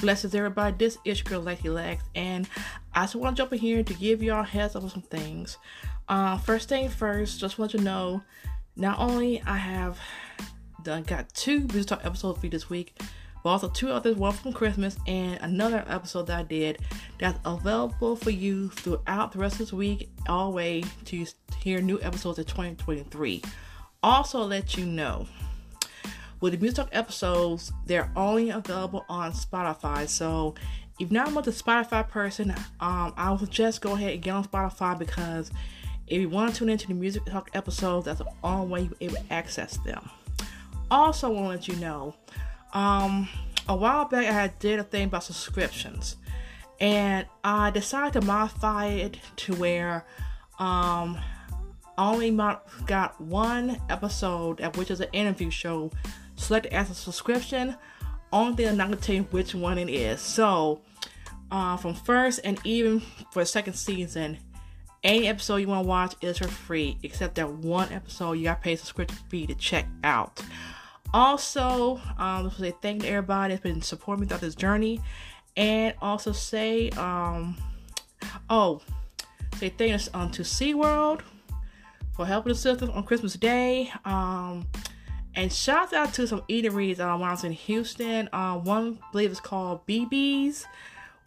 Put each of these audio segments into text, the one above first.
Blesses everybody. This is your girl Lexi Lex, and I just want to jump in here to give y'all heads up on some things. Uh, first thing first, just want you to know, not only I have done got two Music Talk episodes for you this week, but also two others, one from Christmas and another episode that I did that's available for you throughout the rest of this week, all the way to hear new episodes of 2023. Also, let you know with the Music Talk episodes, they're only available on Spotify. So if not a Spotify person, um, I would just go ahead and get on Spotify because if you want to tune into the Music Talk episodes, that's the only way you're able to access them. Also, want to let you know, um, a while back I did a thing about subscriptions, and I decided to modify it to where um, I only got one episode, which is an interview show select as a subscription. Only thing I'm not gonna tell you which one it is. So, uh, from first and even for second season, any episode you want to watch is for free, except that one episode you got to pay a subscription fee to check out. Also, um, say thank to everybody that's been supporting me throughout this journey, and also say, um, oh, say thanks um, to SeaWorld for helping us on Christmas Day. Um, and shouts out to some eateries uh, when I was in Houston. Uh, one, I believe, is called BB's,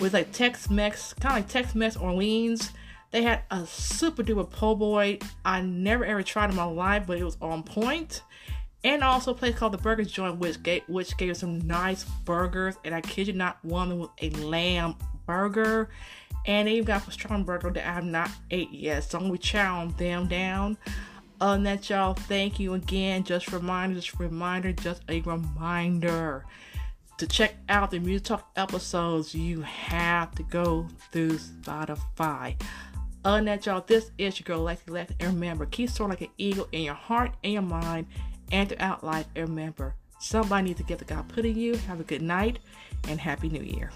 with like Tex Mex, kind of like Tex Mex Orleans. They had a super duper po' boy. I never ever tried in my life, but it was on point. And also a place called the Burgers Joint, which gave, which gave some nice burgers. And I kid you not, one was a lamb burger. And they even got a strong burger that I have not ate yet. So I'm to chow them down. Other than that, y'all, thank you again. Just reminder, just reminder, just a reminder to check out the Music Talk episodes. You have to go through Spotify. Other than that, y'all, this is your girl Lexi Lex. And remember, keep soaring like an eagle in your heart and your mind and throughout life. And remember, somebody needs to get the God put in you. Have a good night and Happy New Year.